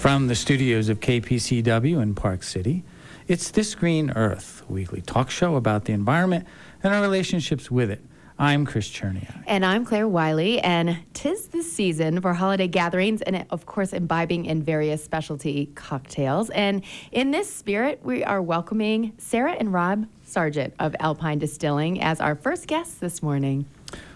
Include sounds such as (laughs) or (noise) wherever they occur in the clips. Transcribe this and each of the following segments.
From the studios of KPCW in Park City, it's This Green Earth, a weekly talk show about the environment and our relationships with it. I'm Chris Cherniak. And I'm Claire Wiley, and tis the season for holiday gatherings and, of course, imbibing in various specialty cocktails. And in this spirit, we are welcoming Sara and Rob Sargent of Alpine Distilling as our first guests this morning.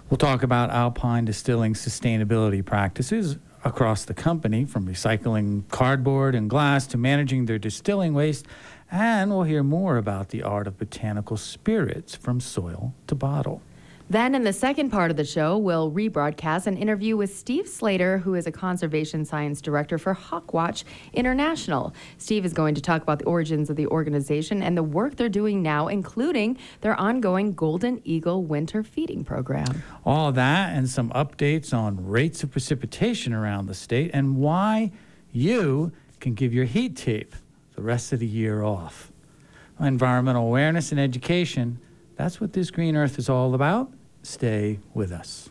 We'll talk about Alpine Distilling sustainability practices across the company, from recycling cardboard and glass to managing their distilling waste. And we'll hear more about the art of botanical spirits from soil to bottle. Then, in the second part of the show, we'll rebroadcast an interview with Steve Slater, who is a conservation science director for Hawkwatch International. Steve is going to talk about the origins of the organization and the work they're doing now, including their ongoing Golden Eagle winter feeding program. All that and some updates on rates of precipitation around the state and why you can give your heat tape the rest of the year off. Environmental awareness and education that's what this Green Earth is all about. Stay with us.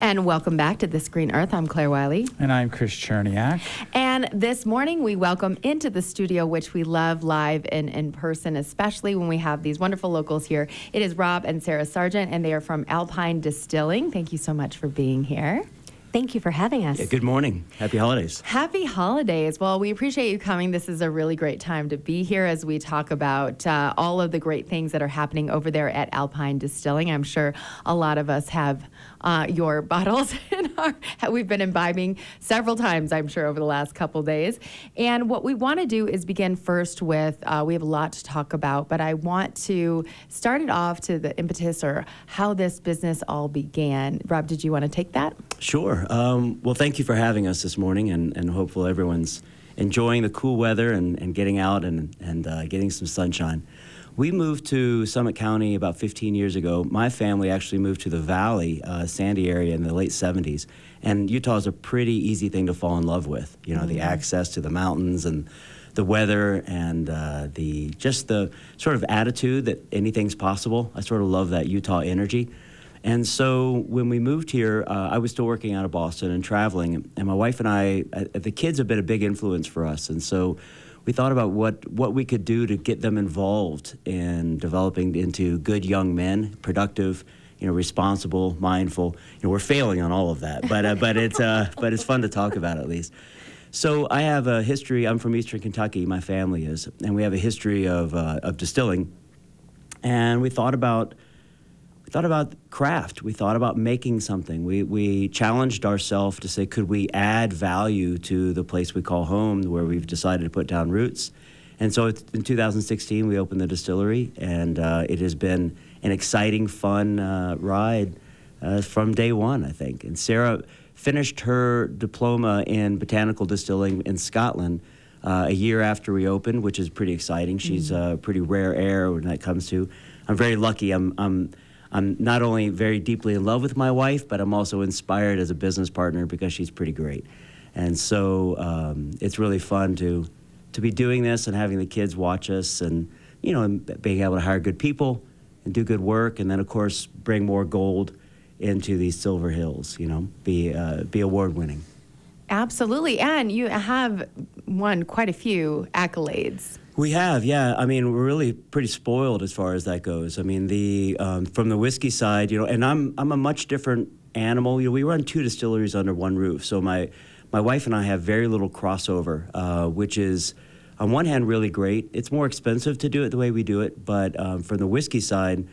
And welcome back to This Green Earth. I'm Claire Wiley. And I'm Chris Cherniak. And this morning we welcome into the studio, which we love live and in person, especially when we have these wonderful locals here. It is Rob and Sara Sargent, and they are from Alpine Distilling. Thank you so much for being here. Thank you for having us. Yeah, good morning. Happy holidays. Happy holidays. Well, we appreciate you coming. This is a really great time to be here as we talk about uh, all of the great things that are happening over there at Alpine Distilling. I'm sure a lot of us have uh, your (laughs) bottles in our, we've been imbibing several times, I'm sure, over the last couple days. And what we want to do is begin first with uh, we have a lot to talk about, but I want to start it off to the impetus or how this business all began. Rob, did you want to take that? Sure. Um, well, thank you for having us this morning, and, and hopefully everyone's enjoying the cool weather and, and getting out and, and uh, getting some sunshine. We moved to Summit County about 15 years ago. My family actually moved to the Valley, uh, Sandy area in the late 70s. And Utah is a pretty easy thing to fall in love with. You know, mm-hmm. the access to the mountains and the weather and uh, the just the sort of attitude that anything's possible. I sort of love that Utah energy. And so when we moved here, uh, I was still working out of Boston and traveling, and my wife and I, uh, the kids have been a big influence for us. And so we thought about what, what we could do to get them involved in developing into good young men, productive, you know, responsible, mindful. You know, we're failing on all of that, but uh, but it's uh, but it's fun to talk about at least. So I have a history. I'm from Eastern Kentucky. My family is, and we have a history of uh, of distilling. And we thought about thought about craft. We thought about making something. We, we challenged ourselves to say, could we add value to the place we call home where we've decided to put down roots? And so in 2016, we opened the distillery, and uh, it has been an exciting, fun uh, ride uh, from day one, I think. And Sara finished her diploma in botanical distilling in Scotland. Uh, a year after we opened, which is pretty exciting. She's mm. a pretty rare air when that comes to. I'm very lucky. I'm, I'm I'm not only very deeply in love with my wife, but I'm also inspired as a business partner because she's pretty great. And so um, it's really fun to to be doing this and having the kids watch us, and you know, being able to hire good people and do good work, and then of course bring more gold into these silver hills. You know, be uh, be award winning. Absolutely, and you have won quite a few accolades. We have, yeah. I mean, we're really pretty spoiled as far as that goes. I mean, the um, from the whiskey side, you know, and I'm I'm a much different animal. You know, we run two distilleries under one roof, so my my wife and I have very little crossover, uh, which is on one hand really great. It's more expensive to do it the way we do it, but um, from the whiskey side,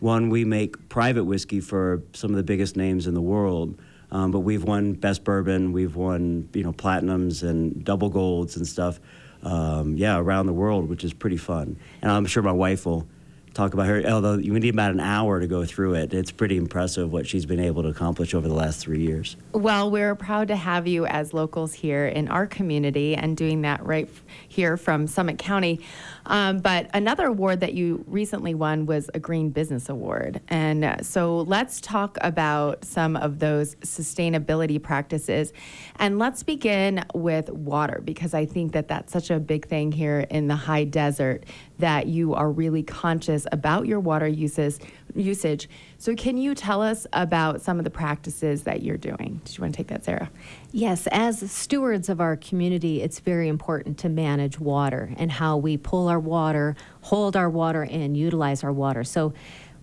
one we make private whiskey for some of the biggest names in the world. Um, but we've won best bourbon, we've won you know platinums and double golds and stuff um, yeah, around the world, which is pretty fun. And I'm sure my wife will talk about her. Although you need about an hour to go through it, it's pretty impressive what she's been able to accomplish over the last three years. Well, we're proud to have you as locals here in our community and doing that right here from Summit County. Um, but another award that you recently won was a Green Business Award. And uh, so let's talk about some of those sustainability practices. And let's begin with water because I think that that's such a big thing here in the high desert that you are really conscious about your water uses, usage. So, can you tell us about some of the practices that you're doing? Do you want to take that, Sara? Yes, as stewards of our community, it's very important to manage water and how we pull our water, hold our water, and utilize our water. So,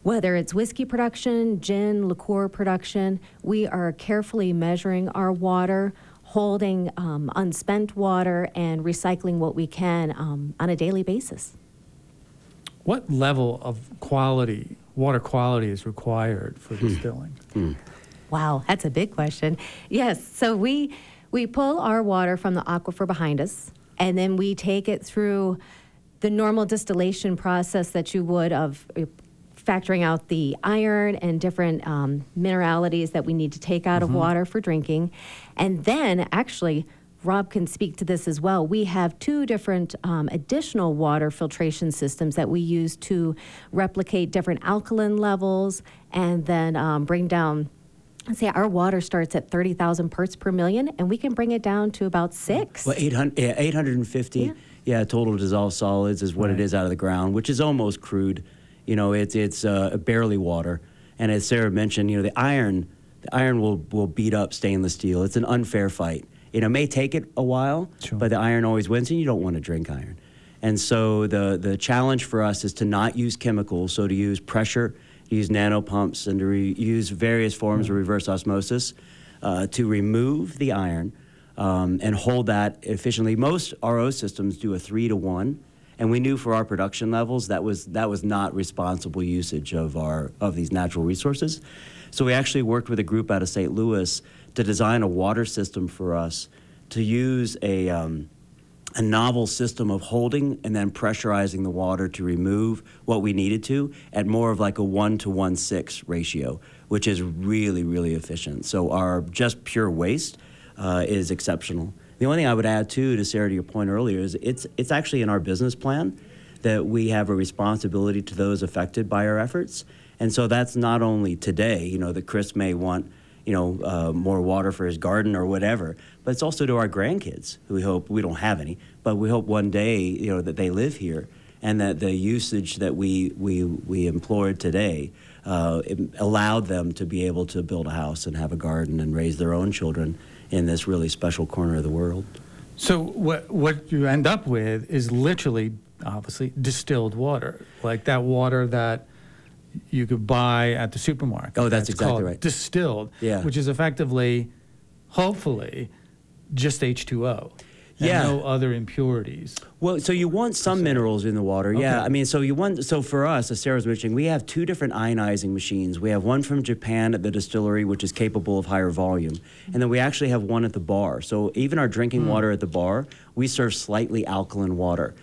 whether it's whiskey production, gin, liqueur production, we are carefully measuring our water, holding um, unspent water, and recycling what we can um, on a daily basis. What level of quality, water quality, is required for Hmm. distilling? Wow, that's a big question. Yes, so we we pull our water from the aquifer behind us, and then we take it through the normal distillation process that you would of factoring out the iron and different um, mineralities that we need to take out of water for drinking, and then actually. Rob can speak to this as well. We have two different um, additional water filtration systems that we use to replicate different alkaline levels and then um, bring down Let's say our water starts at 30,000 parts per million, and we can bring it down to about six. Well, 800, yeah, 850, Yeah. yeah. total dissolved solids is what Right. it is out of the ground, which is almost crude. You know, it's it's uh, barely water. And as Sara mentioned, you know, the iron, the iron will will beat up stainless steel. It's an unfair fight. You know, it may take it a while, Sure. but the iron always wins, and you don't want to drink iron. And so the the challenge for us is to not use chemicals, so to use pressure, to use nano pumps, and to re- use various forms of reverse osmosis uh, to remove the iron um, and hold that efficiently. Most RO systems do a three to one, and we knew for our production levels that was that was not responsible usage of our of these natural resources. So we actually worked with a group out of St. Louis to design a water system for us to use a um, a novel system of holding and then pressurizing the water to remove what we needed to at more of like a one to one six ratio, which is really really efficient. So our just pure waste uh, is exceptional. The only thing I would add too to Sara to your point earlier is it's it's actually in our business plan that we have a responsibility to those affected by our efforts, and so that's not only today. You know that Chris may want you know, uh, more water for his garden or whatever. But it's also to our grandkids, who we hope we don't have any, but we hope one day, you know, that they live here and that the usage that we we we employed today uh, allowed them to be able to build a house and have a garden and raise their own children in this really special corner of the world. So what what you end up with is literally, obviously, distilled water, like that water that you could buy at the supermarket. Oh, that's exactly right. Distilled, Yeah. which is effectively, hopefully, just H2O. and Yeah. no other impurities. Well, so you want some minerals in the water, yeah. I mean, so you want so for us, as Sara was mentioning, we have two different ionizing machines. We have one from Japan at the distillery, which is capable of higher volume, and then we actually have one at the bar. So even our drinking hmm. water at the bar, we serve slightly alkaline water.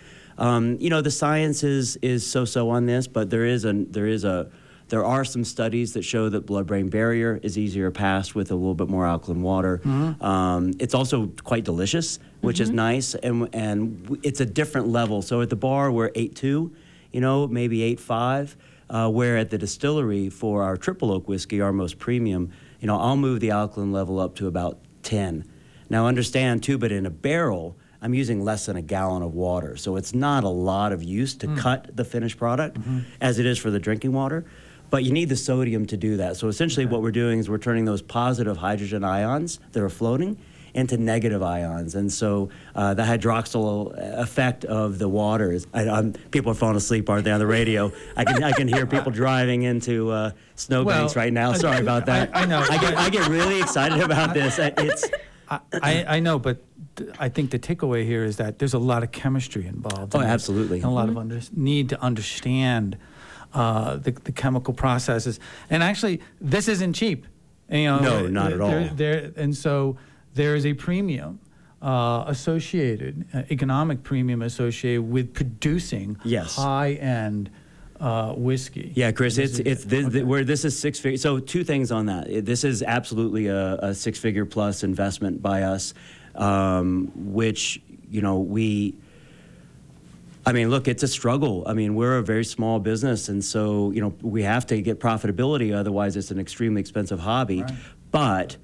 Um, you know, the science is is so-so on this, but there is a there is a there are some studies that show that blood-brain barrier is easier passed with a little bit more alkaline water. Um, it's also quite delicious, which is nice, and and it's a different level. So at the bar we're eight two, you know, maybe eight five. Uh, where at the distillery for our triple oak whiskey, our most premium, you know, I'll move the alkaline level up to about ten. Now understand too, but in a barrel, I'm using less than a gallon of water, so it's not a lot of use to cut the finished product as it is for the drinking water. But you need the sodium to do that. So essentially, what we're doing is we're turning those positive hydrogen ions that are floating into negative ions, and so uh, the hydroxyl effect of the water is. I, people are falling asleep, aren't they, on the radio? I can I can hear people driving into uh, snowbanks Well, right now. Sorry about that. I- I know. I get I get really excited about this. It's I, I, know, but I think the takeaway here is that there's a lot of chemistry involved. Oh, in this, absolutely. and a lot of under, need to understand uh, the, the chemical processes. And actually, this isn't cheap. You know, No, not at all. There, and so there is a premium uh, associated, uh, economic premium associated with producing Yes. high-end uh, whiskey. Yeah, Chris, This it's is- it's this, okay. where this is six figure. So two things on that. It- This is absolutely a, a six figure plus investment by us, um, which you know we. I mean, look, it's a struggle. I mean, we're a very small business, and so you know we have to get profitability. Otherwise, it's an extremely expensive hobby. Right. But,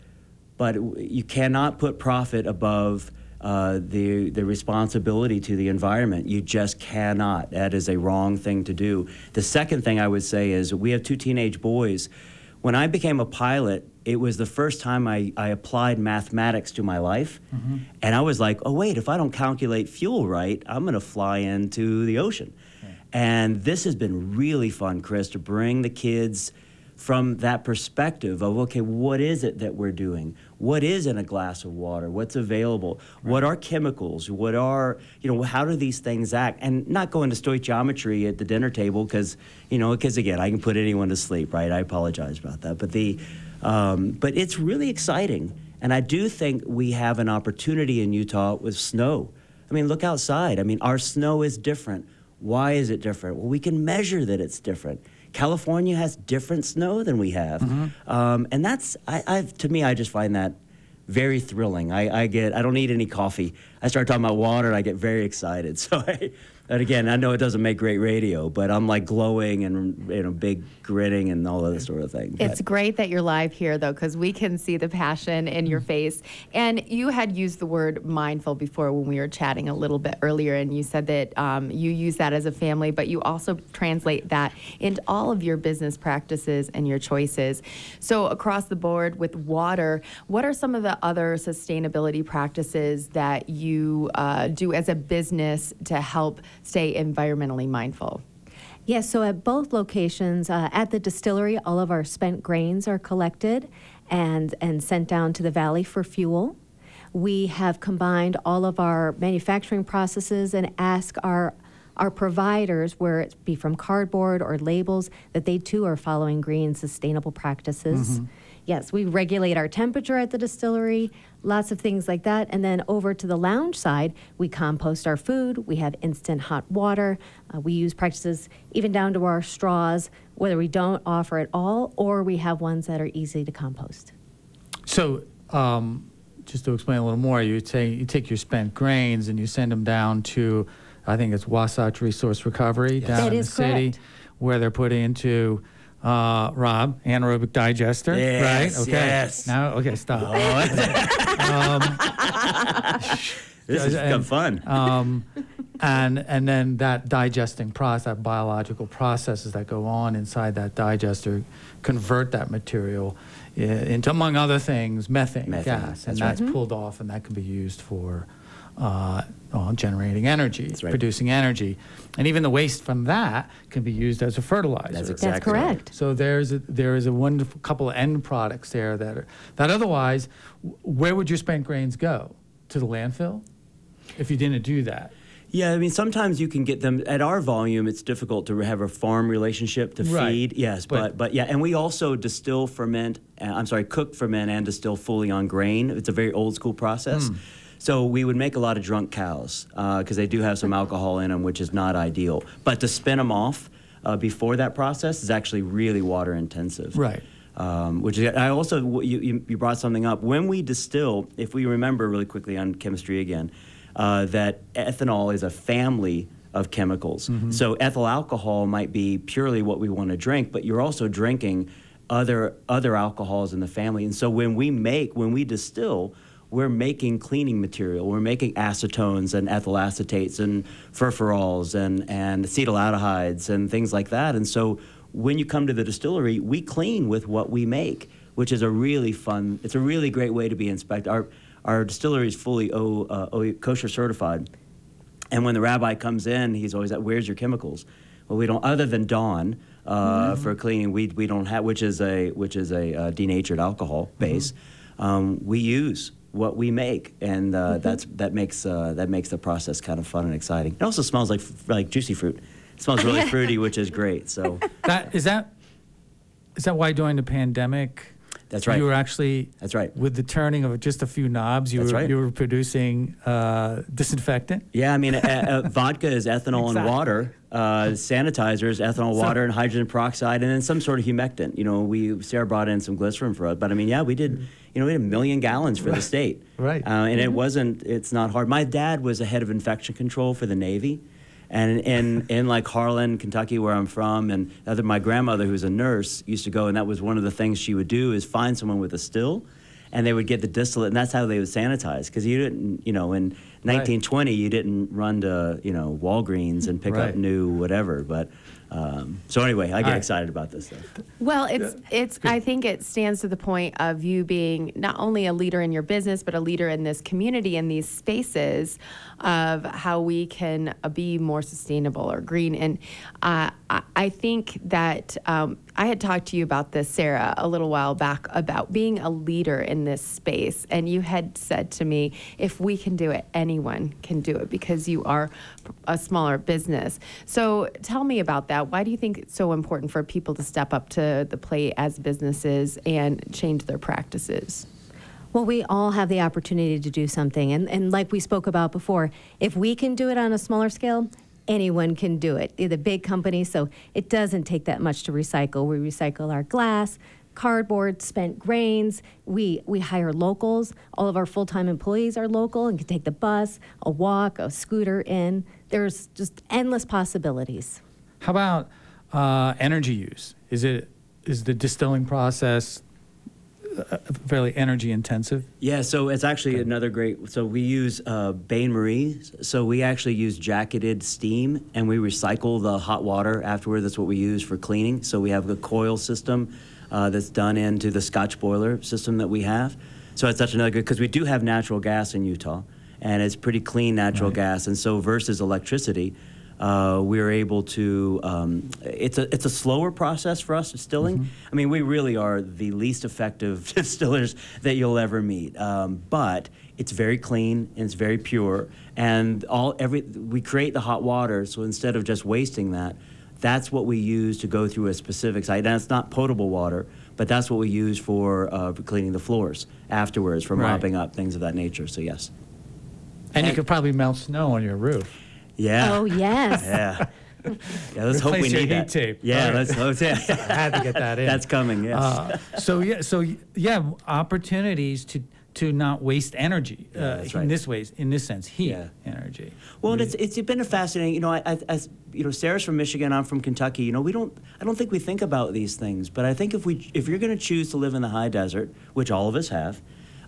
but you cannot put profit above uh, the the responsibility to the environment. You just cannot. That is a wrong thing to do. The second thing I would say is we have two teenage boys. When I became a pilot, it was the first time I, I applied mathematics to my life. Mm-hmm. And I was like, oh, wait, if I don't calculate fuel right, I'm going to fly into the ocean. And this has been really fun, Chris, to bring the kids from that perspective of okay, what is it that we're doing? What is in a glass of water? What's available? What are chemicals? What are you know? How do these things act? And not go into stoichiometry at the dinner table because you know, because again, I can put anyone to sleep, right? I apologize about that, but the um, but it's really exciting, and I do think we have an opportunity in Utah with snow. I mean, look outside. I mean, our snow is different. Why is it different? Well, we can measure that it's different. California has different snow than we have, um, and that's I, I, to me. I just find that very thrilling. I, I get I don't need any coffee. I start talking about water, and I get very excited. (laughs) So, I, and again, I know it doesn't make great radio, but I'm like glowing and you know, big grinning and all of this sort of thing. It's great that you're live here, though, because we can see the passion in your face. And you had used the word mindful before when we were chatting a little bit earlier, and you said that um, you use that as a family, but you also translate that into all of your business practices and your choices. So, across the board with water, what are some of the other sustainability practices that you uh, do as a business to help stay environmentally mindful? Yes, so at both locations, uh, at the distillery, all of our spent grains are collected and, and sent down to the valley for fuel. We have combined all of our manufacturing processes and ask our, our providers, where it be from cardboard or labels, that they too are following green sustainable practices. Yes, we regulate our temperature at the distillery, lots of things like that. And then over to the lounge side, we compost our food, we have instant hot water, uh, we use practices even down to our straws, whether we don't offer at all or we have ones that are easy to compost. So, um, just to explain a little more, you say you take your spent grains and you send them down to, I think it's Wasatch Resource Recovery down That in is the city, where they're put into. Uh, Rob, anaerobic digester, Yes, right? Okay. yes. Now, okay, stop. (laughs) this has become fun. (laughs) um, and and then that digesting process, that biological processes that go on inside that digester, convert that material into, among other things, methane, Methane, gas, and that's right. that's pulled off, and that can be used for uh, well, generating energy, right. producing energy, and even the waste from that can be used as a fertilizer. That's That's exactly right. correct. So there's a, there is a wonderful couple of end products there that are that otherwise, where would your spent grains go? To the landfill, if you didn't do that. Yeah, I mean, sometimes you can get them at our volume. It's difficult to have a farm relationship to Right. feed. Yes, But- but, but yeah, and we also distill, ferment. Uh, I'm sorry, cook, ferment, and distill fully on grain. It's a very old school process. So we would make a lot of drunk cows because they do have some alcohol in them, which is not ideal. But to spin them off uh, before that process is actually really water intensive. Right. Um, which is, I also, you, you, you brought something up. When we distill, if we remember really quickly on chemistry again, uh, that ethanol is a family of chemicals. So ethyl alcohol might be purely what we want to drink, but you're also drinking other other alcohols in the family. And so when we make, when we distill, we're making cleaning material. We're making acetones and ethyl acetates and furfurols and, and acetaldehydes and things like that. And so when you come to the distillery, we clean with what we make, which is a really fun, it's a really great way to be inspected. Our, our distillery is fully o, uh, o, kosher certified. And when the rabbi comes in, he's always like, "Where's your chemicals?" Well, we don't. Other than Dawn uh, for cleaning, we we don't have, which is a which is a uh, denatured alcohol base. Um, we use what we make, and uh, that's that makes uh, that makes the process kind of fun and exciting. It also smells like like juicy fruit. It smells really (laughs) fruity, which is great. So That is that is that why during the pandemic That's right. you were actually That's right. with the turning of just a few knobs you That's were right. you were producing uh, disinfectant. Yeah, I mean, uh, uh, (laughs) vodka is ethanol Exactly. and water. Uh, sanitizer is ethanol, So- water, and hydrogen peroxide, and then some sort of humectant. You know, we Sara brought in some glycerin for us, but I mean, yeah, we did. You know, we had a million gallons for the state. Right. Uh, and it wasn't. It's not hard. My dad was a head of infection control for the Navy. And in, in like Harlan, Kentucky, where I'm from, and other, my grandmother, who's a nurse, used to go, and that was one of the things she would do is find someone with a still, and they would get the distillate, and that's how they would sanitize. Because you didn't, you know, in 1920, you didn't run to, you know, Walgreens and pick Right. up new whatever. But um, so anyway, I get All right. excited about this stuff. Well, it's it's. I think it stands to the point of you being not only a leader in your business, but a leader in this community in these spaces of how we can uh, be more sustainable or green. And uh, I, think that um, I had talked to you about this, Sara, a little while back about being a leader in this space, and you had said to me, if we can do it, anyone can do it because you are a smaller business. So tell me about that. Why do you think it's so important for people to step up to the plate as businesses and change their practices? Well, we all have the opportunity to do something. And, and like we spoke about before, if we can do it on a smaller scale, anyone can do it. The big companies, so it doesn't take that much to recycle. We recycle our glass, cardboard, spent grains. We, we hire locals. All of our full time employees are local and can take the bus, a walk, a scooter in. There's just endless possibilities. How about uh, energy use? Is it is the distilling process fairly energy intensive? Yeah, so it's actually another great. So we use uh, Bain Marie. So we actually use jacketed steam, and we recycle the hot water afterward. That's what we use for cleaning. So we have a coil system uh, that's done into the Scotch boiler system that we have. So it's such another good because we do have natural gas in Utah, and it's pretty clean natural Right. gas. And so versus electricity. Uh, we're able to. Um, it's a it's a slower process for us distilling. I mean, we really are the least effective (laughs) distillers that you'll ever meet. Um, but it's very clean and it's very pure, and all every we create the hot water. So instead of just wasting that, that's what we use to go through a specific site. And it's not potable water, but that's what we use for, uh, cleaning the floors afterwards, for Right. mopping up things of that nature. So yes, And you could probably melt snow on your roof. Yeah. Oh, yes. (laughs) Yeah. Yeah, let's hope we your need heat that. tape. Yeah, All right. let's hope. (laughs) I Yeah. had to get that in. That's coming. Yes. Uh, so yeah, so yeah, opportunities to to not waste energy Yeah, uh, that's in right. this ways, in this sense, heat Yeah. energy. well, and it's it's been a fascinating. You know, I, I, as you know, Sara's from Michigan. I'm from Kentucky. You know, we don't. I don't think we think about these things. But I think if we if you're going to choose to live in the high desert, which all of us have.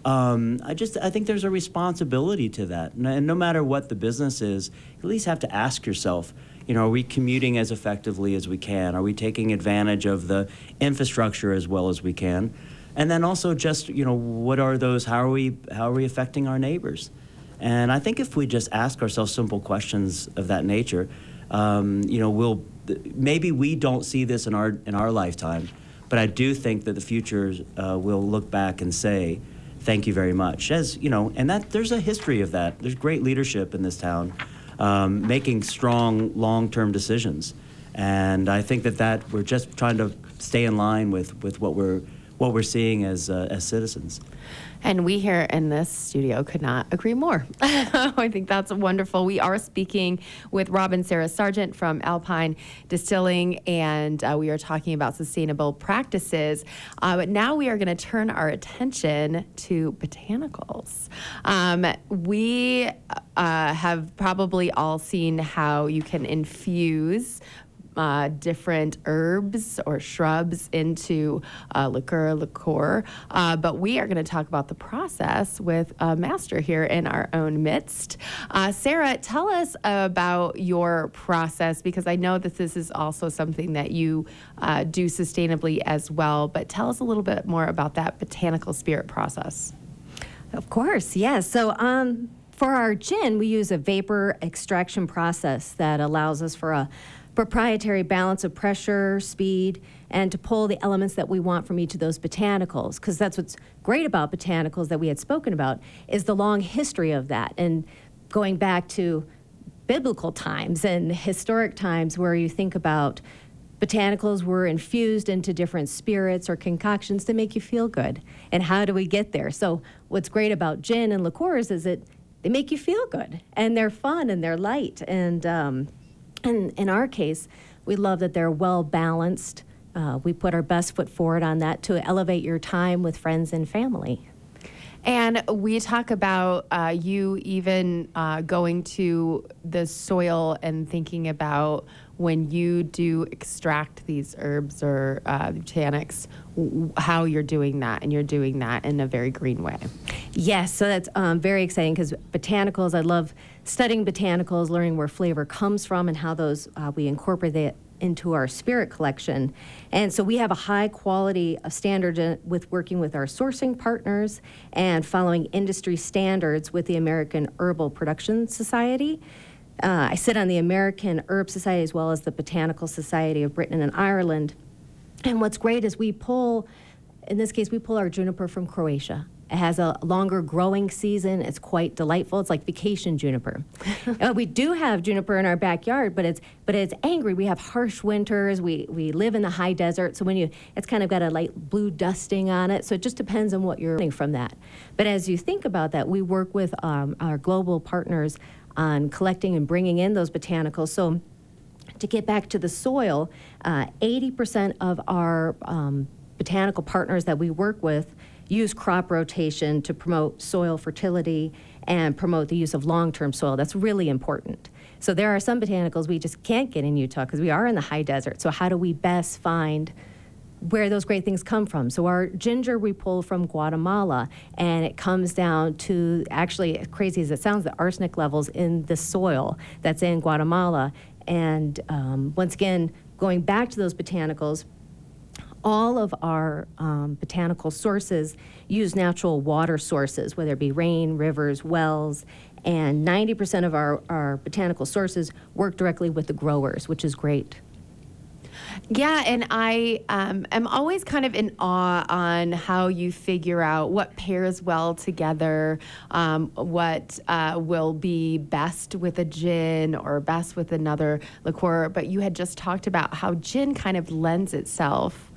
Um, I just I think there's a responsibility to that, and, no matter what the business is, you at least have to ask yourself, you know, are we commuting as effectively as we can? Are we taking advantage of the infrastructure as well as we can? And then also just, you know, what are those, how are we, how are we affecting our neighbors? And I think if we just ask ourselves simple questions of that nature, um, you know, we'll, maybe we don't see this in our, in our lifetime, but I do think that the future uh, will look back and say, thank you very much. As, you know, and that, there's a history of that. There's great leadership in this town um, making strong long-term decisions. And I think that, that we're just trying to stay in line with, with what we're what we're seeing as uh, as citizens. And we here in this studio could not agree more. (laughs) I think that's wonderful. We are speaking with Robin Sara Sargent from Alpine Distilling, and uh, we are talking about sustainable practices. Uh, but now we are going to turn our attention to botanicals. Um, we uh, have probably all seen how you can infuse uh, different herbs or shrubs into uh, liquor, liqueur. Uh, but we are going to talk about the process with a master here in our own midst. Uh, Sara, tell us about your process because I know that this is also something that you uh, do sustainably as well. But tell us a little bit more about that botanical spirit process. Of course, yes. So, um, for our gin, we use a vapor extraction process that allows us for a proprietary balance of pressure, speed, and to pull the elements that we want from each of those botanicals. Because that's what's great about botanicals that we had spoken about is the long history of that and going back to biblical times and historic times where you think about botanicals were infused into different spirits or concoctions to make you feel good. And how do we get there? So, what's great about gin and liqueurs is that they make you feel good and they're fun and they're light. And, um, and in our case, we love that they're well balanced. Uh, we put our best foot forward on that to elevate your time with friends and family. And we talk about uh, you even uh, going to the soil and thinking about when you do extract these herbs or uh, botanics, w- how you're doing that, and you're doing that in a very green way. Yes, so that's um, very exciting because botanicals, I love studying botanicals, learning where flavor comes from and how those uh, we incorporate it into our spirit collection. And so we have a high quality standard uh, with working with our sourcing partners and following industry standards with the American Herbal Production Society. Uh, I sit on the American Herb Society as well as the Botanical Society of Britain and Ireland. And what's great is we pull, in this case, we pull our juniper from Croatia. It has a longer growing season. It's quite delightful. It's like vacation juniper. (laughs) uh, we do have juniper in our backyard, but it's but it's angry. We have harsh winters. We we live in the high desert, so when you it's kind of got a light blue dusting on it. So it just depends on what you're getting from that. But as you think about that, we work with um, our global partners on collecting and bringing in those botanicals. So to get back to the soil, uh, 80% of our um, botanical partners that we work with use crop rotation to promote soil fertility and promote the use of long term soil. That's really important. So there are some botanicals we just can't get in Utah because we are in the high desert. So, how do we best find where those great things come from. So our ginger we pull from Guatemala, and it comes down to actually, as crazy as it sounds, the arsenic levels in the soil that's in Guatemala. And um, once again, going back to those botanicals, all of our um, botanical sources use natural water sources, whether it be rain, rivers, wells, and 90% of our, our botanical sources work directly with the growers, which is great. Yeah, and I um, am always kind of in awe on how you figure out what pairs well together, um, what uh, will be best with a gin or best with another liqueur. But you had just talked about how gin kind of lends itself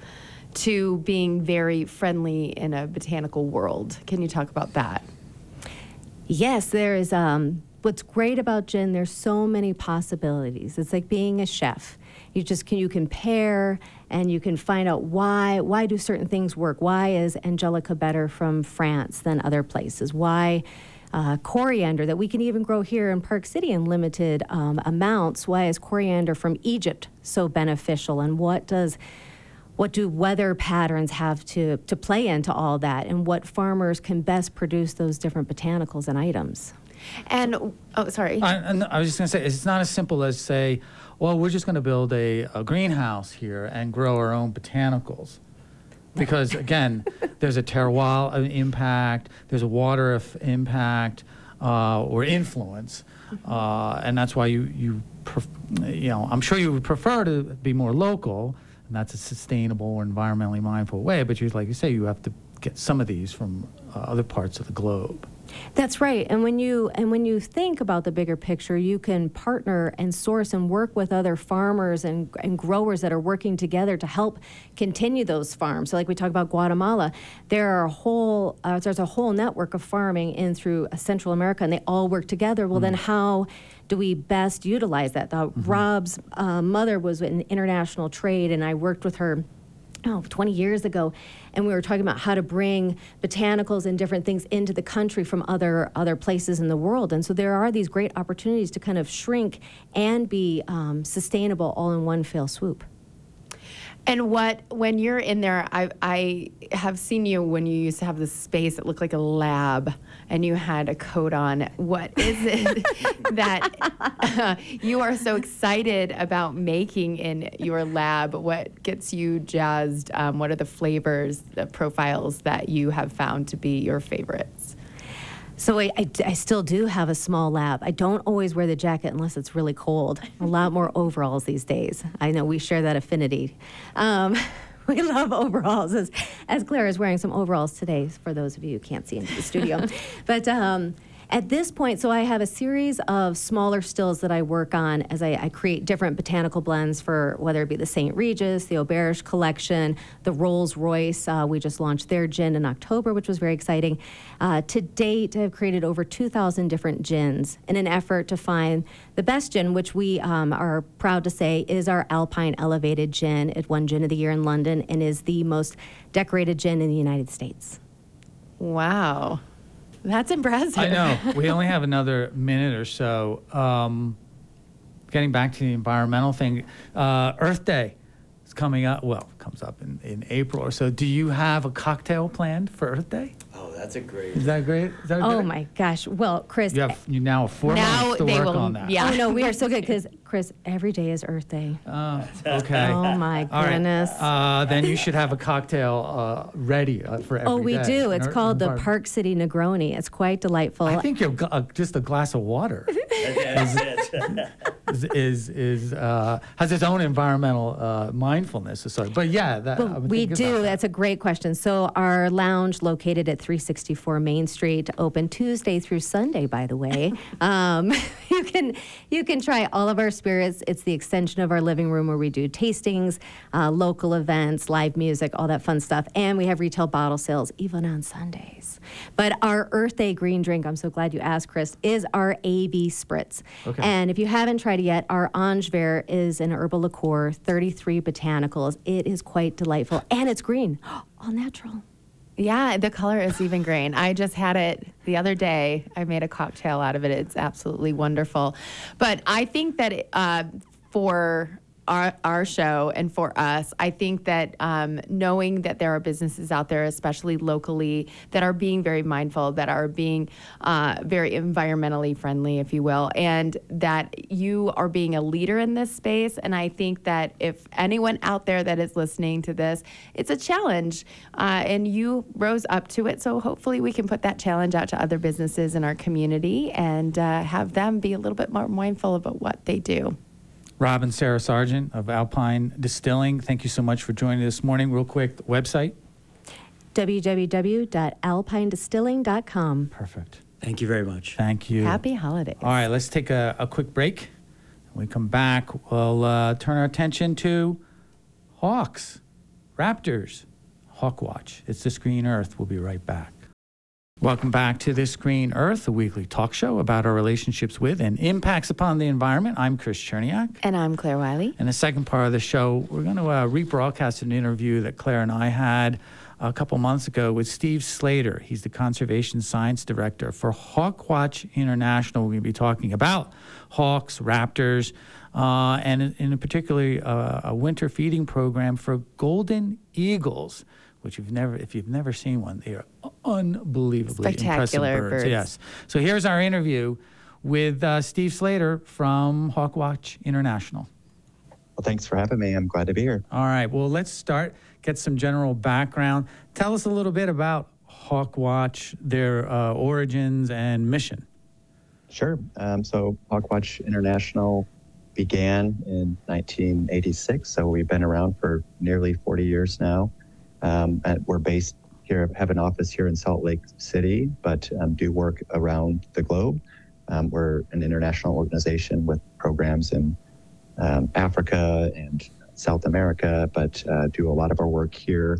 to being very friendly in a botanical world. Can you talk about that? Yes, there is. Um, what's great about gin, there's so many possibilities. It's like being a chef. You just can you compare and you can find out why why do certain things work. Why is Angelica better from France than other places? Why uh, coriander that we can even grow here in Park City in limited um, amounts. Why is coriander from Egypt so beneficial? And what does what do weather patterns have to, to play into all that and what farmers can best produce those different botanicals and items? And oh sorry. I, I was just going to say, it's not as simple as say, well, we're just going to build a, a greenhouse here and grow our own botanicals. Because (laughs) again, there's a terroir uh, impact, there's a water f- impact uh, or influence, uh, and that's why you you pref- you know I'm sure you would prefer to be more local, and that's a sustainable or environmentally mindful way. But you like you say, you have to get some of these from uh, other parts of the globe. That's right. And when you and when you think about the bigger picture, you can partner and source and work with other farmers and, and growers that are working together to help continue those farms. So, like we talk about Guatemala, there are a whole uh, there's a whole network of farming in through uh, Central America, and they all work together. Well, then how do we best utilize that? The, Rob's uh, mother was in international trade, and I worked with her oh, 20 years ago, and we were talking about how to bring botanicals and different things into the country from other other places in the world. And so there are these great opportunities to kind of shrink and be um, sustainable all in one fell swoop. And what when you're in there, I I have seen you when you used to have this space that looked like a lab, and you had a coat on. What is it (laughs) that uh, you are so excited about making in your lab? What gets you jazzed? Um, what are the flavors, the profiles that you have found to be your favorites? So I, I, I still do have a small lab. I don't always wear the jacket unless it's really cold. A lot more overalls these days. I know we share that affinity. Um, (laughs) we love overalls, as, as Claire is wearing some overalls today, for those of you who can't see into the studio. (laughs) but um, at this point, so I have a series of smaller stills that I work on as I, I create different botanical blends for whether it be the St. Regis, the Auberge collection, the Rolls Royce. Uh, we just launched their gin in October, which was very exciting. Uh, to date, I've created over 2,000 different gins in an effort to find the best gin, which we um, are proud to say is our Alpine Elevated Gin. It won Gin of the Year in London and is the most decorated gin in the United States. Wow. That's impressive. I know. We only have another minute or so. Um, getting back to the environmental thing, uh, Earth Day is coming up. Well, comes up in, in April or so. Do you have a cocktail planned for Earth Day? Oh, that's a great. Is that great? Is that Oh good? my gosh. Well, Chris. You have you now have four Now months to they work will- on that. yeah. Oh no, we are so good (laughs) because Chris, every day is Earth Day. Oh, okay. Oh my All right. goodness. Uh, then you should have a cocktail uh, ready uh, for every oh, we day. do. It's Ear- called the envir- Park City Negroni. It's quite delightful. I think you're, uh, just a glass of water (laughs) (laughs) is is, is uh, has its own environmental uh, mindfulness. So, but yeah, that, Well, we do. that. That's a great question. So our lounge, located at 364 Main Street, open Tuesday through Sunday. By the way, (laughs) um, you can you can try all of our spirits. It's the extension of our living room where we do tastings, uh, local events, live music, all that fun stuff, and we have retail bottle sales even on Sundays. But our Earth Day green drink, I'm so glad you asked, Chris, is our AV Spritz. Okay. And if you haven't tried it yet, our Angevert is an herbal liqueur, 33 botanicals. It is quite delightful, and it's green, (gasps) all natural. Yeah, the color is even green. I just had it the other day. I made a cocktail out of it. It's absolutely wonderful. But I think that uh, for our, our show and for us, I think that um, knowing that there are businesses out there, especially locally, that are being very mindful, that are being uh, very environmentally friendly, if you will, and that you are being a leader in this space. And I think that if anyone out there that is listening to this, it's a challenge, uh, and you rose up to it. So hopefully, we can put that challenge out to other businesses in our community and uh, have them be a little bit more mindful about what they do. Rob and Sara Sargent of Alpine Distilling. Thank you so much for joining us this morning. Real quick, the website. www.alpinedistilling.com. Perfect. Thank you very much. Thank you. Happy holidays. All right, let's take a, a quick break. When we come back, we'll uh, turn our attention to Hawks, Raptors, Hawk Watch. It's This Green Earth. We'll be right back. Welcome back to This Green Earth, a weekly talk show about our relationships with and impacts upon the environment. I'm Chris Cherniak. And I'm Claire Wiley. In the second part of the show, we're going to uh, rebroadcast an interview that Claire and I had a couple months ago with Steve Slater. He's the Conservation Science Director for Hawkwatch International. We're going to be talking about hawks, raptors, uh, and in, in particular, uh, a winter feeding program for golden eagles. Which you've never, if you've never seen one, they are unbelievably Spectacular impressive birds. birds. Yes. So here's our interview with uh, Steve Slater from Hawkwatch International. Well, thanks for having me. I'm glad to be here. All right. Well, let's start. Get some general background. Tell us a little bit about Hawkwatch, their uh, origins and mission. Sure. Um, so Hawkwatch International began in 1986, so we've been around for nearly 40 years now. Um, and we're based here, have an office here in Salt Lake City, but um, do work around the globe. Um, we're an international organization with programs in um, Africa and South America, but uh, do a lot of our work here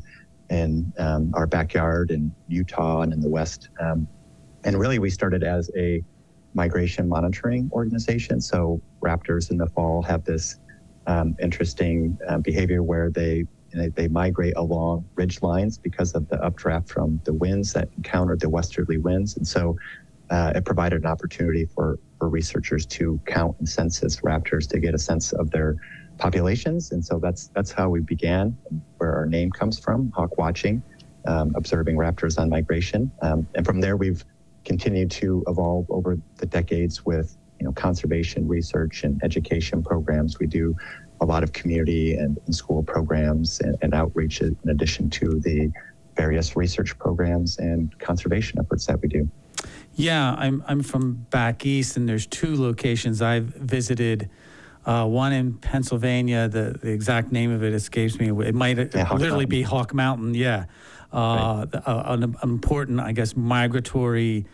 in um, our backyard in Utah and in the West. Um, and really, we started as a migration monitoring organization. So raptors in the fall have this interesting uh, behavior where they know, they migrate along ridge lines because of the updraft from the winds that encountered the westerly winds, and so uh, it provided an opportunity for for researchers to count and census raptors to get a sense of their populations. And so that's that's how we began, where our name comes from, hawk watching, um, observing raptors on migration, um, and from there we've continued to evolve over the decades with you know conservation research and education programs. We do a lot of community and, and school programs and, and outreach in addition to the various research programs and conservation efforts that we do. Yeah, I'm I'm from back east, and there's two locations I've visited. Uh, one in Pennsylvania. The, the exact name of it escapes me. It might Yeah, literally Mountain. be Hawk Mountain. Yeah, uh, the- uh, an important, I guess, migratory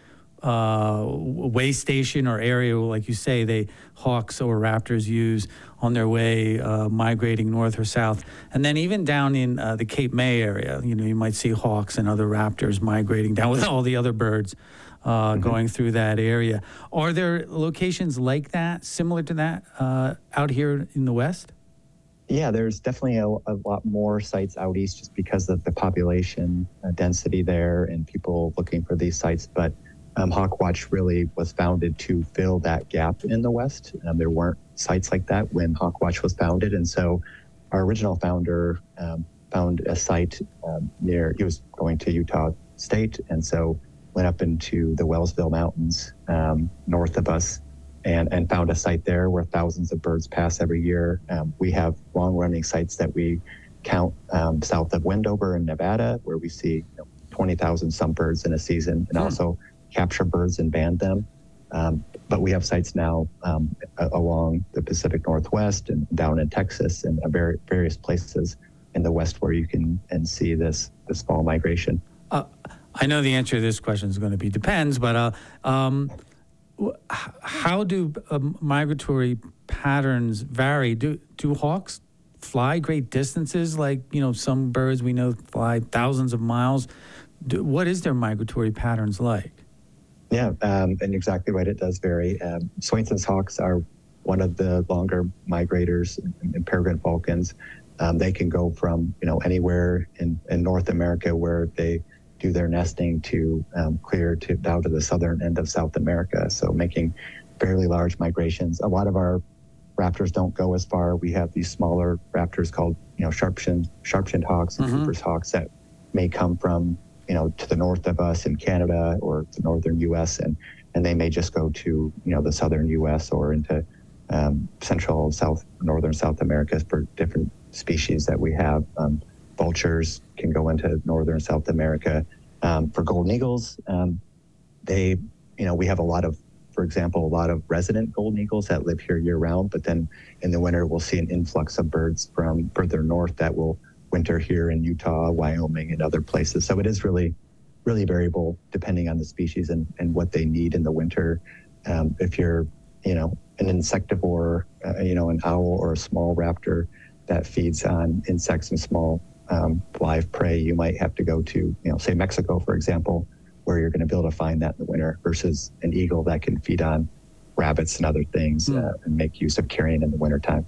uh, way station or area, like you say, they hawks or raptors use on their way uh, migrating north or south. And then even down in uh, the Cape May area, you know, you might see hawks and other raptors migrating down (laughs) with all the other birds uh, going through that area. Are there locations like that, similar to that, uh, out here in the West? Yeah, there's definitely a, a lot more sites out east just because of the population uh, density there and people looking for these sites. But um, Hawkwatch really was founded to fill that gap in the West. Um, there weren't sites like that when Hawkwatch was founded, and so our original founder um, found a site um, near. He was going to Utah State, and so went up into the Wellsville Mountains um, north of us. And, and found a site there where thousands of birds pass every year. Um, we have long running sites that we count um, south of Wendover in Nevada, where we see you know, 20,000 some birds in a season, and also capture birds and band them. Um, but we have sites now um, along the Pacific Northwest and down in Texas and uh, various places in the West where you can and see this this fall migration. Uh, I know the answer to this question is going to be depends, but uh, um, how do um, migratory patterns vary? Do do hawks fly great distances like you know some birds we know fly thousands of miles? Do, what is their migratory patterns like? Yeah, um, and exactly right. It does vary. Um, Swainson's hawks are one of the longer migrators, and, peregrine falcons. Um, they can go from you know anywhere in, in North America where they do their nesting to um, clear to down to the southern end of South America. So making fairly large migrations. A lot of our raptors don't go as far. We have these smaller raptors called you know sharp-shinned sharp-shinned hawks and Mhm. Cooper's hawks that may come from you know to the north of us in Canada or the northern U.S. and and they may just go to you know the southern U.S. or into um, central South northern South America for different species that we have. Um, vultures can go into northern South America. Um, for golden eagles, um, they you know we have a lot of for example, a lot of resident golden eagles that live here year round, but then in the winter we'll see an influx of birds from further north that will winter here in Utah, Wyoming, and other places. So it is really, really variable depending on the species and, and what they need in the winter. Um, if you're, you know, an insectivore, uh, you know, an owl or a small raptor that feeds on insects and small um, live prey, you might have to go to, you know, say Mexico, for example, where you're going to be able to find that in the winter versus an eagle that can feed on rabbits and other things uh, and make use of carrion in the wintertime.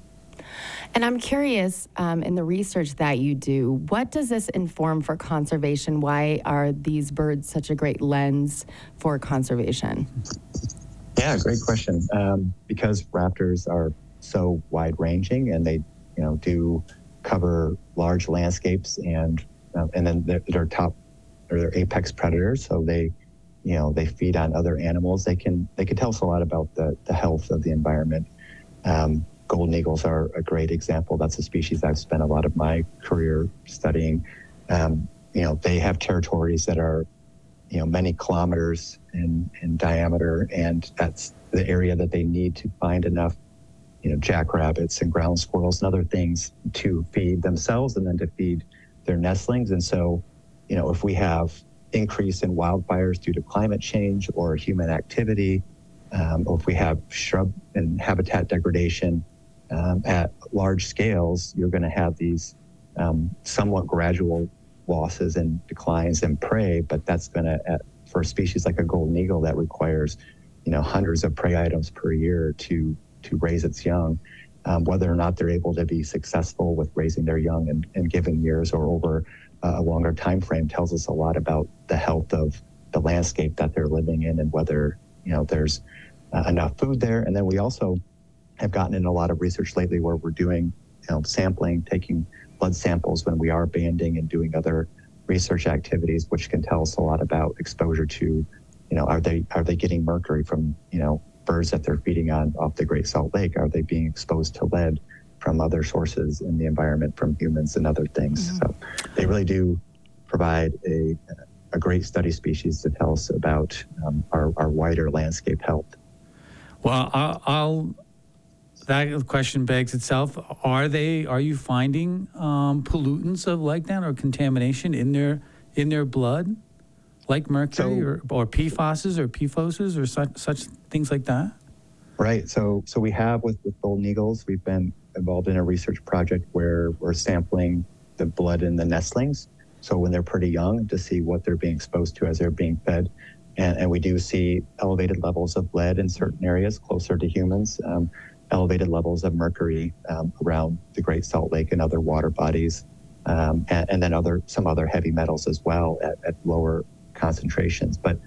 And I'm curious, um, in the research that you do, what does this inform for conservation? Why are these birds such a great lens for conservation? Yeah, great question. Um, because raptors are so wide ranging and they, you know, do cover large landscapes and uh, and then they're, they're top or they're apex predators, so they, you know, they feed on other animals. They can they can tell us a lot about the the health of the environment. Um, golden eagles are a great example. That's a species I've spent a lot of my career studying. Um, you know, they have territories that are you know many kilometers in, in diameter and that's the area that they need to find enough you know jackrabbits and ground squirrels and other things to feed themselves and then to feed their nestlings and so you know if we have increase in wildfires due to climate change or human activity um, or if we have shrub and habitat degradation um, at large scales you're going to have these um, somewhat gradual losses and declines in prey, but that's going to, for a species like a golden eagle that requires, you know, hundreds of prey items per year to to raise its young, um, whether or not they're able to be successful with raising their young in, in given years or over a longer time frame tells us a lot about the health of the landscape that they're living in and whether you know there's uh, enough food there. And then we also have gotten in a lot of research lately where we're doing you know, sampling, taking blood samples when we are banding and doing other research activities, which can tell us a lot about exposure to, you know, are they are they getting mercury from you know birds that they're feeding on off the Great Salt Lake? Are they being exposed to lead from other sources in the environment from humans and other things? So they really do provide a a great study species to tell us about um, our, our wider landscape health. Well, I'll, I'll that question begs itself: Are they? Are you finding um, pollutants of like that or contamination in their in their blood, like mercury So- or, or PFASs or PFOSs or such such things like that? Right. So so we have with, with golden eagles, we've been involved in a research project where we're sampling the blood in the nestlings. So when they're pretty young to see what they're being exposed to as they're being fed. And, and we do see elevated levels of lead in certain areas closer to humans, um, elevated levels of mercury um, around the Great Salt Lake and other water bodies, um, and, and then other some other heavy metals as well at, at lower concentrations. But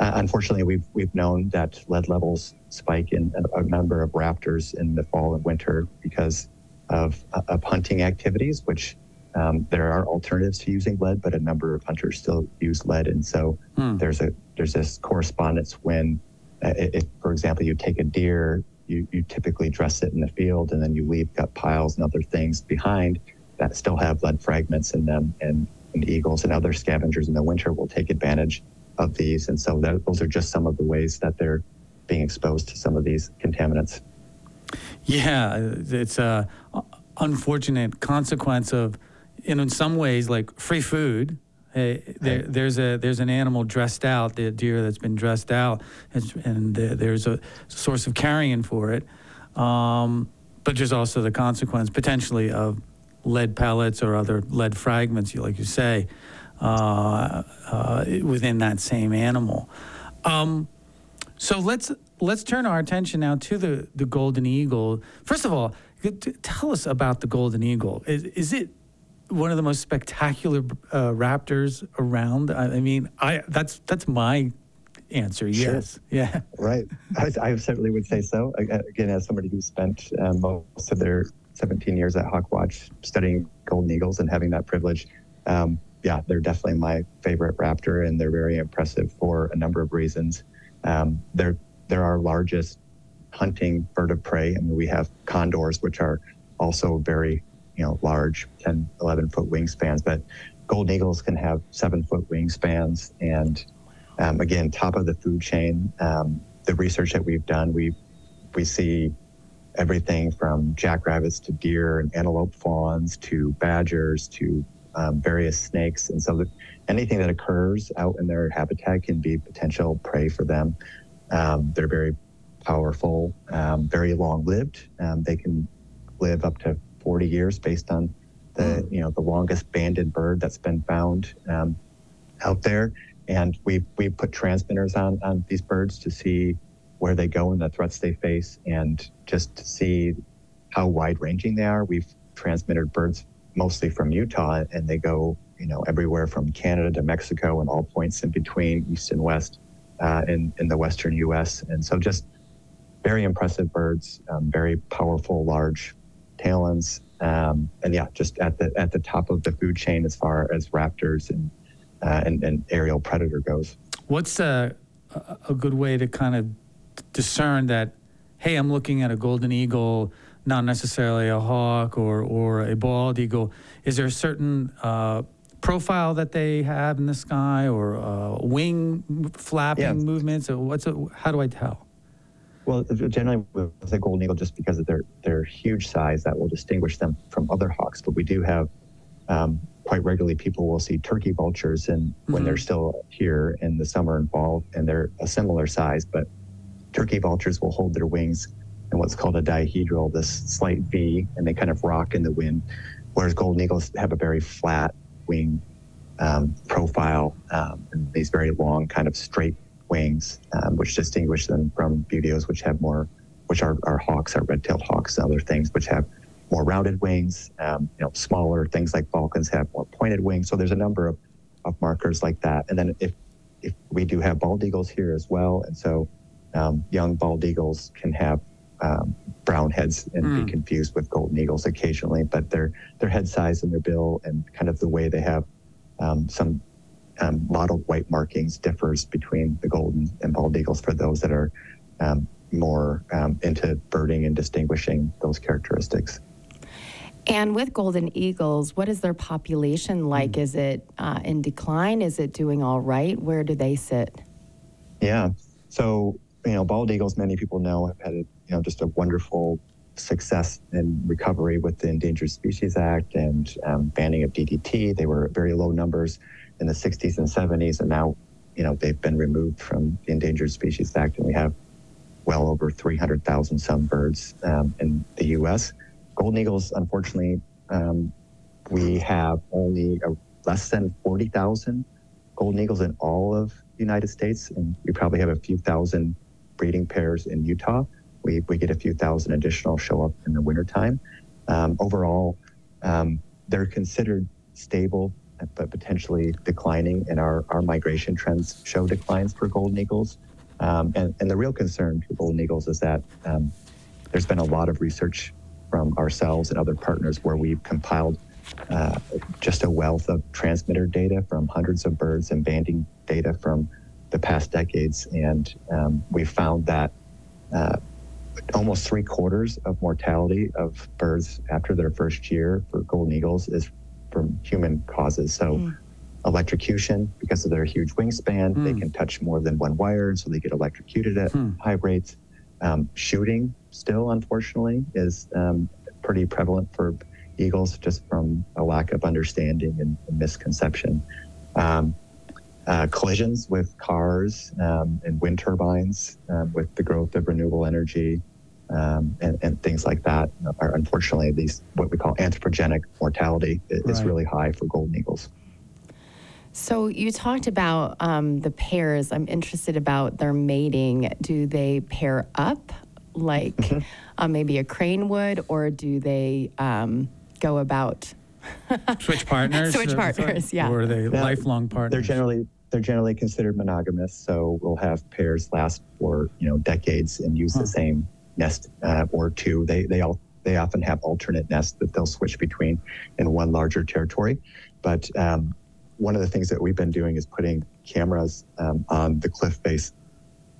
Uh, unfortunately, we've we've known that lead levels spike in a, a number of raptors in the fall and winter because of, of hunting activities, which um, there are alternatives to using lead, but a number of hunters still use lead, and so Hmm. there's a there's this correspondence when, uh, if for example, you take a deer, you you typically dress it in the field, and then you leave gut piles and other things behind that still have lead fragments in them, and, and eagles and other scavengers in the winter will take advantage of these, and so that, those are just some of the ways that they're being exposed to some of these contaminants. Yeah, it's a unfortunate consequence of, in some ways, like free food. Hey, there, there's a there's an animal dressed out, the deer that's been dressed out, and, and there's a source of carrion for it. Um, but there's also the consequence potentially of lead pellets or other lead fragments, like you say, uh, uh, within that same animal. Um, so let's let's turn our attention now to the the golden eagle. First of all, tell us about the golden eagle. Is, is it one of the most spectacular uh, raptors around? I, I mean, I that's that's my answer. Sure. Yes. Yeah. Right. I, I certainly would say so. Again, as somebody who spent um, most of their 17 years at HawkWatch studying golden eagles and having that privilege, um, yeah, they're definitely my favorite raptor, and they're very impressive for a number of reasons. Um, they're they're our largest hunting bird of prey. I mean, we have condors, which are also very, you know, large, 10, 11 foot wingspans, but golden eagles can have seven foot wingspans. And um, again, top of the food chain. Um, the research that we've done, we we see everything from jackrabbits to deer and antelope fawns to badgers to um, various snakes. And so anything that occurs out in their habitat can be potential prey for them. Um, they're very powerful, um, very long lived. Um, they can live up to 40 years based on the, you know, the longest banded bird that's been found um, out there. And we we put transmitters on, on these birds to see where they go and the threats they face and just to see how wide ranging they are. We've transmitted birds mostly from Utah and they go, you know, everywhere from Canada to Mexico and all points in between, east and west, uh, in, in the western US. And so just very impressive birds, um, very powerful, large talons. Um, and yeah, just at the at the top of the food chain as far as raptors and uh, and, and aerial predator goes. What's a, a a good way to kind of discern that, hey, I'm looking at a golden eagle, not necessarily a hawk or, or a bald eagle? Is there a certain uh, profile that they have in the sky or uh, wing flapping Yeah. movements? Or what's it, how do I tell? Well, generally with the golden eagle, just because of their their huge size, that will distinguish them from other hawks. But we do have um, quite regularly people will see turkey vultures, and when they're still here in the summer and fall, and they're a similar size, but turkey vultures will hold their wings in what's called a dihedral, this slight V, and they kind of rock in the wind, whereas golden eagles have a very flat wing um, profile um, and these very long, kind of straight wings, um, which distinguish them from buteos, which have more, which are, are hawks, are red-tailed hawks, and other things, which have more rounded wings. Um, you know, smaller things like falcons have more pointed wings. So there's a number of, of markers like that. And then if if we do have bald eagles here as well, and so um, young bald eagles can have um, brown heads and Mm. be confused with golden eagles occasionally, but their their head size and their bill and kind of the way they have um, some um, mottled white markings differs between the golden and bald eagles for those that are um, more um, into birding and distinguishing those characteristics. And with golden eagles, what is their population like? Is it uh, in decline? Is it doing all right? Where do they sit? Yeah. So, you know, bald eagles, many people know, have had a, you know, just a wonderful success and recovery with the Endangered Species Act and um, banning of DDT. They were very low numbers in the 60s and 70s, and now, you know, they've been removed from the Endangered Species Act, and we have well over 300,000 some birds um, in the U.S. Golden eagles, unfortunately, um, we have only a, less than 40,000 golden eagles in all of the United States, and we probably have a few thousand breeding pairs in Utah. We, we get a few thousand additional show up in the wintertime. Um, overall, um, they're considered stable but potentially declining, and our, our migration trends show declines for golden eagles. Um, and, and the real concern for golden eagles is that um, there's been a lot of research from ourselves and other partners where we've compiled uh, just a wealth of transmitter data from hundreds of birds and banding data from the past decades. And um, we found that uh, almost three quarters of mortality of birds after their first year for golden eagles is from human causes. So, electrocution, because of their huge wingspan, they can touch more than one wire, and so they get electrocuted at high rates. Um, shooting, still, unfortunately, is um, pretty prevalent for eagles just from a lack of understanding and, misconception. Um, uh, collisions with cars um, and wind turbines um, with the growth of renewable energy um, and, and things like that are unfortunately these what we call anthropogenic mortality i- is Right. really high for golden eagles. So you talked about um, the pairs. I'm interested about their mating. Do they pair up like Mm-hmm. uh, maybe a crane would, or do they um, go about? (laughs) Switch partners? Switch partners, yeah. Or are they Yeah, lifelong partners? They're generally they're generally considered monogamous, so we'll have pairs last for you know decades and use the same nest uh, or two. They they all they often have alternate nests that they'll switch between in one larger territory. But um, one of the things that we've been doing is putting cameras um, on the cliff face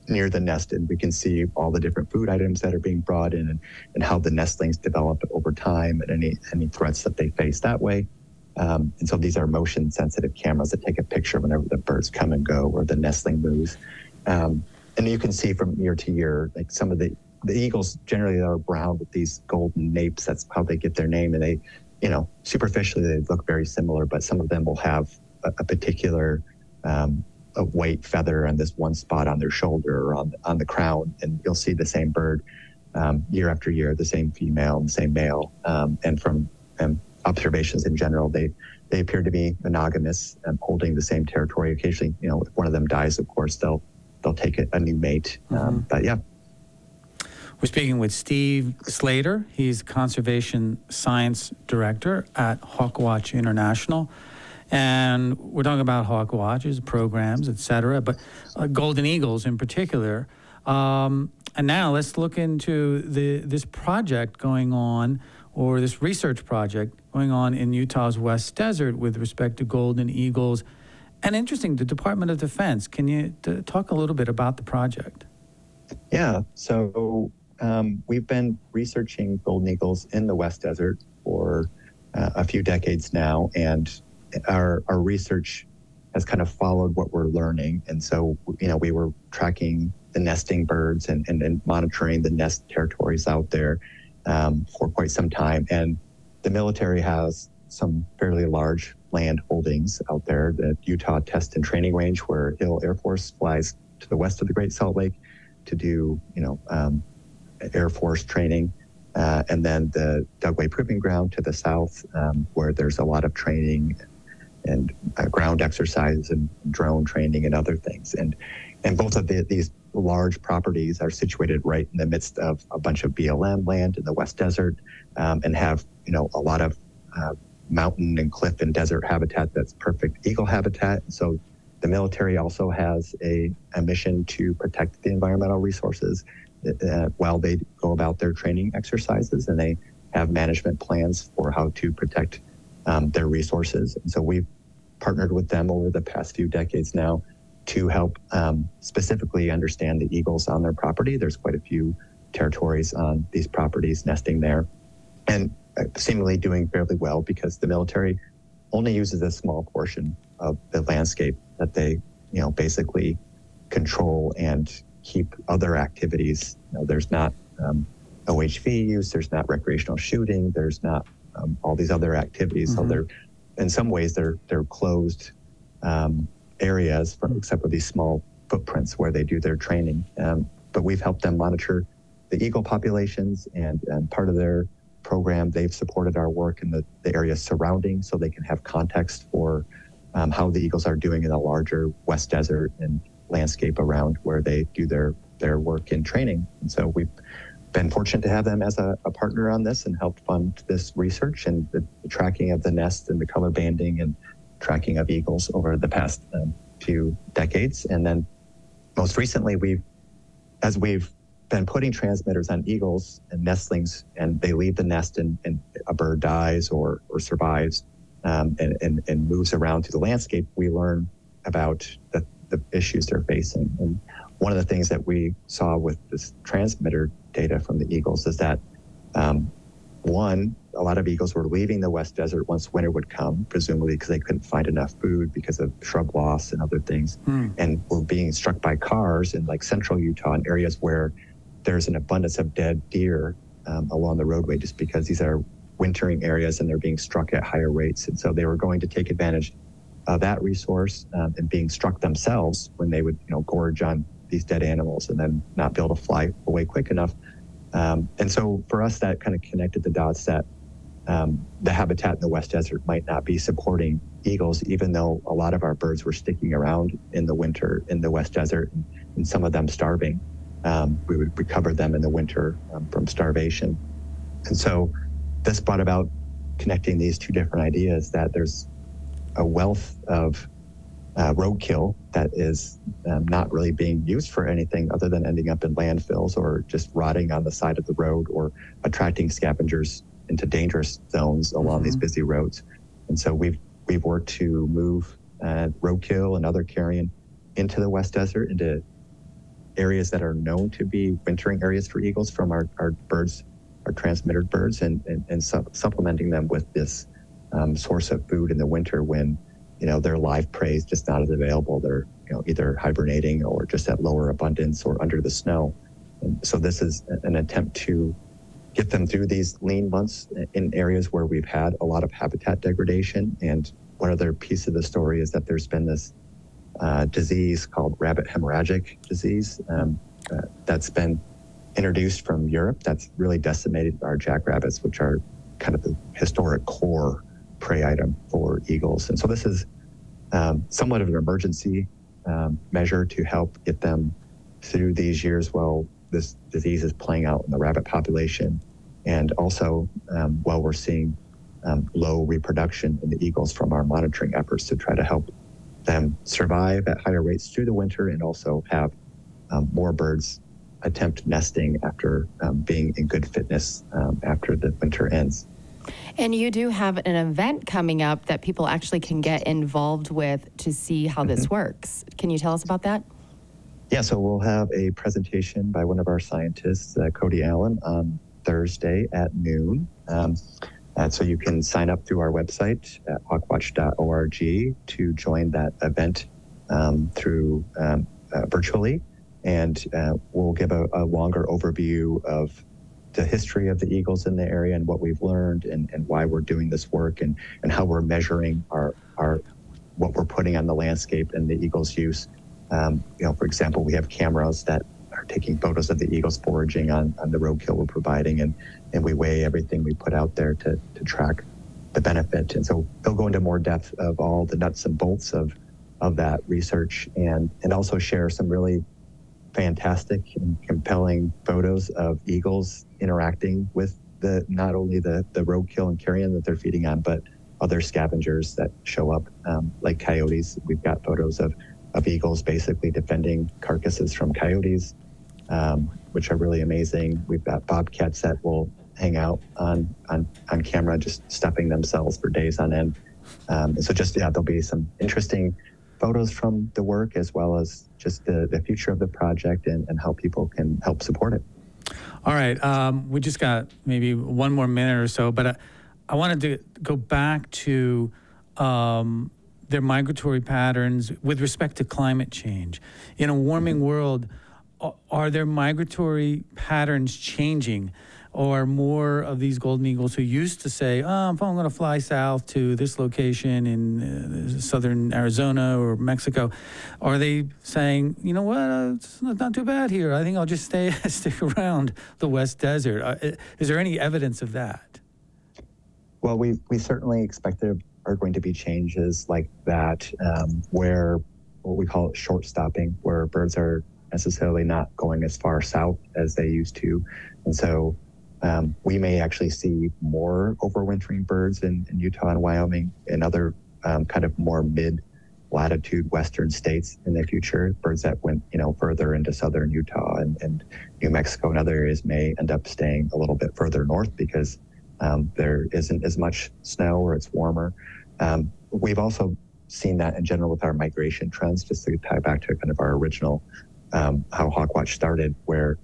near the nest, and we can see all the different food items that are being brought in and, and how the nestlings develop over time and any any threats that they face that way. Um, and so these are motion sensitive cameras that take a picture whenever the birds come and go or the nestling moves. Um, and you can see from year to year, like some of the, the eagles generally are brown with these golden napes. That's how they get their name. And they, you know, superficially they look very similar, but some of them will have a, a particular um, a white feather on this one spot on their shoulder or on, on the crown. And you'll see the same bird um, year after year, the same female and the same male. Um, and from um, observations in general, they they appear to be monogamous and holding the same territory. Occasionally, you know, if one of them dies, of course, they'll they'll take a, a new mate. Um, but yeah, We're speaking with Steve Slater. He's Conservation Science Director at HawkWatch International. And we're talking about hawk watches, programs, et cetera, but uh, golden eagles in particular. Um, and now let's look into the, this project going on, or this research project going on in Utah's West Desert with respect to golden eagles. And interesting, the Department of Defense. Can you t- talk a little bit about the project? Yeah, so um, we've been researching golden eagles in the West Desert for uh, a few decades now, and our our research has kind of followed what we're learning. And so, you know, we were tracking the nesting birds and, and, and monitoring the nest territories out there um, for quite some time. And the military has some fairly large land holdings out there. The Utah Test and Training Range, where Hill Air Force flies to the west of the Great Salt Lake to do, you know, um, Air Force training. Uh, and then the Dugway Proving Ground to the south, um, where there's a lot of training and uh, ground exercise and drone training and other things. And and both of the, these large properties are situated right in the midst of a bunch of BLM land in the West Desert, um, and have you know a lot of uh, mountain and cliff and desert habitat that's perfect eagle habitat. So the military also has a, a mission to protect the environmental resources uh, while they go about their training exercises, and they have management plans for how to protect um, their resources. And so we've partnered with them over the past few decades now to help um, specifically understand the eagles on their property. There's quite a few territories on these properties nesting there, and uh, seemingly doing fairly well because the military only uses a small portion of the landscape that they, you know, basically control and keep other activities. You know, there's not um, OHV use, there's not recreational shooting, there's not um, all these other activities. So they're, in some ways, they're they're closed um, areas, for, except for these small footprints where they do their training. Um, but we've helped them monitor the eagle populations, and, and part of their program, they've supported our work in the, the area surrounding so they can have context for um, how the eagles are doing in the larger West Desert and landscape around where they do their, their work in training. And so we've been fortunate to have them as a, a partner on this and helped fund this research and the, the tracking of the nest and the color banding and tracking of eagles over the past um, few decades. And then most recently, we've, as we've been putting transmitters on eagles and nestlings, and they leave the nest and, and a bird dies or, or survives um, and, and, and moves around through the landscape, we learn about the, the issues they're facing. And one of the things that we saw with this transmitter data from the eagles is that um, one, a lot of eagles were leaving the West Desert once winter would come, presumably because they couldn't find enough food because of shrub loss and other things, Hmm. and were being struck by cars in like central Utah and areas where there's an abundance of dead deer um, along the roadway, just because these are wintering areas and they're being struck at higher rates, and so they were going to take advantage of that resource um, and being struck themselves when they would, you know, gorge on these dead animals and then not be able to fly away quick enough. Um, and so for us, that kind of connected the dots that um, the habitat in the West Desert might not be supporting eagles, even though a lot of our birds were sticking around in the winter in the West Desert and, and some of them starving. Um, we would recover them in the winter um, from starvation. And so this brought about connecting these two different ideas that there's a wealth of uh, roadkill that is um, not really being used for anything other than ending up in landfills or just rotting on the side of the road or attracting scavengers into dangerous zones along these busy roads. And so we've we've worked to move uh, roadkill and other carrion into the West Desert into areas that are known to be wintering areas for eagles from our, our birds, our transmitted birds, and and, and su- supplementing them with this um, source of food in the winter when you know their live prey is just not as available. They're you know either hibernating or just at lower abundance or under the snow. And so this is an attempt to get them through these lean months in areas where we've had a lot of habitat degradation. And one other piece of the story is that there's been this uh, disease called rabbit hemorrhagic disease um, uh, that's been introduced from Europe that's really decimated our jackrabbits, which are kind of the historic core prey item for eagles. And so this is um, somewhat of an emergency um, measure to help get them through these years while this disease is playing out in the rabbit population. And also um, while we're seeing um, low reproduction in the eagles from our monitoring efforts to try to help them survive at higher rates through the winter and also have um, more birds attempt nesting after um, being in good fitness after the winter ends. And you do have an event coming up that people actually can get involved with to see how this works. Can you tell us about that? Yeah, so we'll have a presentation by one of our scientists, uh, Cody Allen, on Thursday at noon. Um, uh, so you can sign up through our website at hawkwatch.org to join that event um, through um, uh, virtually, and uh, we'll give a, a longer overview of the history of the eagles in the area and what we've learned and, and why we're doing this work and, and how we're measuring our, our what we're putting on the landscape and the eagles use. Um, you know, for example, we have cameras that are taking photos of the eagles foraging on, on the roadkill we're providing and, and we weigh everything we put out there to, to track the benefit. And so they'll go into more depth of all the nuts and bolts of, of that research and, and also share some really fantastic and compelling photos of eagles interacting with the not only the the roadkill and carrion that they're feeding on, but other scavengers that show up, um, like coyotes. We've got photos of of eagles basically defending carcasses from coyotes, um, which are really amazing. We've got bobcats that will hang out on on on camera, just stuffing themselves for days on end. Um, so just yeah, there'll be some interesting photos from the work as well as just the, the future of the project and, and how people can help support it. All right. Um, we just got maybe one more minute or so, but I, I wanted to go back to um, their migratory patterns with respect to climate change. In a warming world, are their migratory patterns changing? Or more of these golden eagles who used to say, oh, I'm going to fly south to this location in uh, southern Arizona or Mexico, are they saying, you know what, uh, it's not, too bad here. I think I'll just stay (laughs) stick around the West Desert. Uh, is there any evidence of that? Well, we, we certainly expect there are going to be changes like that um, where what we call short stopping, where birds are necessarily not going as far south as they used to. And so um, we may actually see more overwintering birds in, in Utah and Wyoming and other um, kind of more mid latitude western states in the future. Birds that went, you know, further into southern Utah and, and New Mexico and other areas may end up staying a little bit further north because um, there isn't as much snow or it's warmer. Um, we've also seen that in general with our migration trends, just to tie back to kind of our original um, how HawkWatch started, where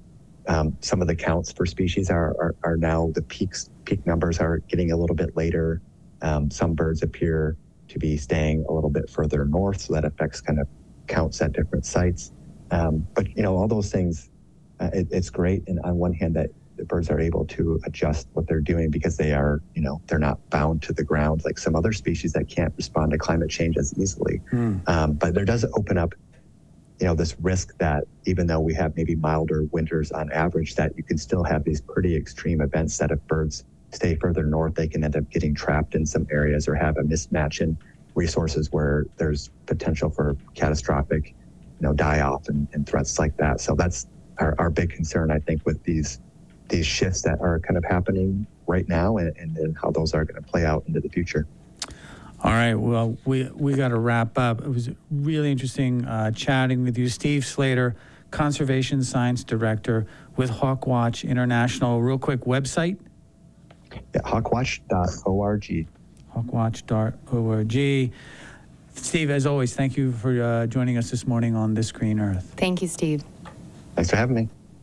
um, some of the counts for species are, are, are now the peaks peak numbers are getting a little bit later. Um, some birds appear to be staying a little bit further north, so that affects kind of counts at different sites. Um, but you know, all those things, uh, it, it's great. And on one hand, that the birds are able to adjust what they're doing because they are, you know, they're not bound to the ground like some other species that can't respond to climate change as easily. Um, but there does open up you know this risk that even though we have maybe milder winters on average that you can still have these pretty extreme events that if birds stay further north they can end up getting trapped in some areas or have a mismatch in resources where there's potential for catastrophic you know die off and, and threats like that. So that's our, our big concern i think with these these shifts that are kind of happening right now and, and, and how those are going to play out into the future All right. Well, we we got to wrap up. It was really interesting uh, chatting with you, Steve Slater, Conservation Science Director with HawkWatch International. Real quick website, yeah, hawkwatch.org hawkwatch.org. Steve, as always, thank you for uh, joining us this morning on This Green Earth. Thank you, Steve. thanks for having me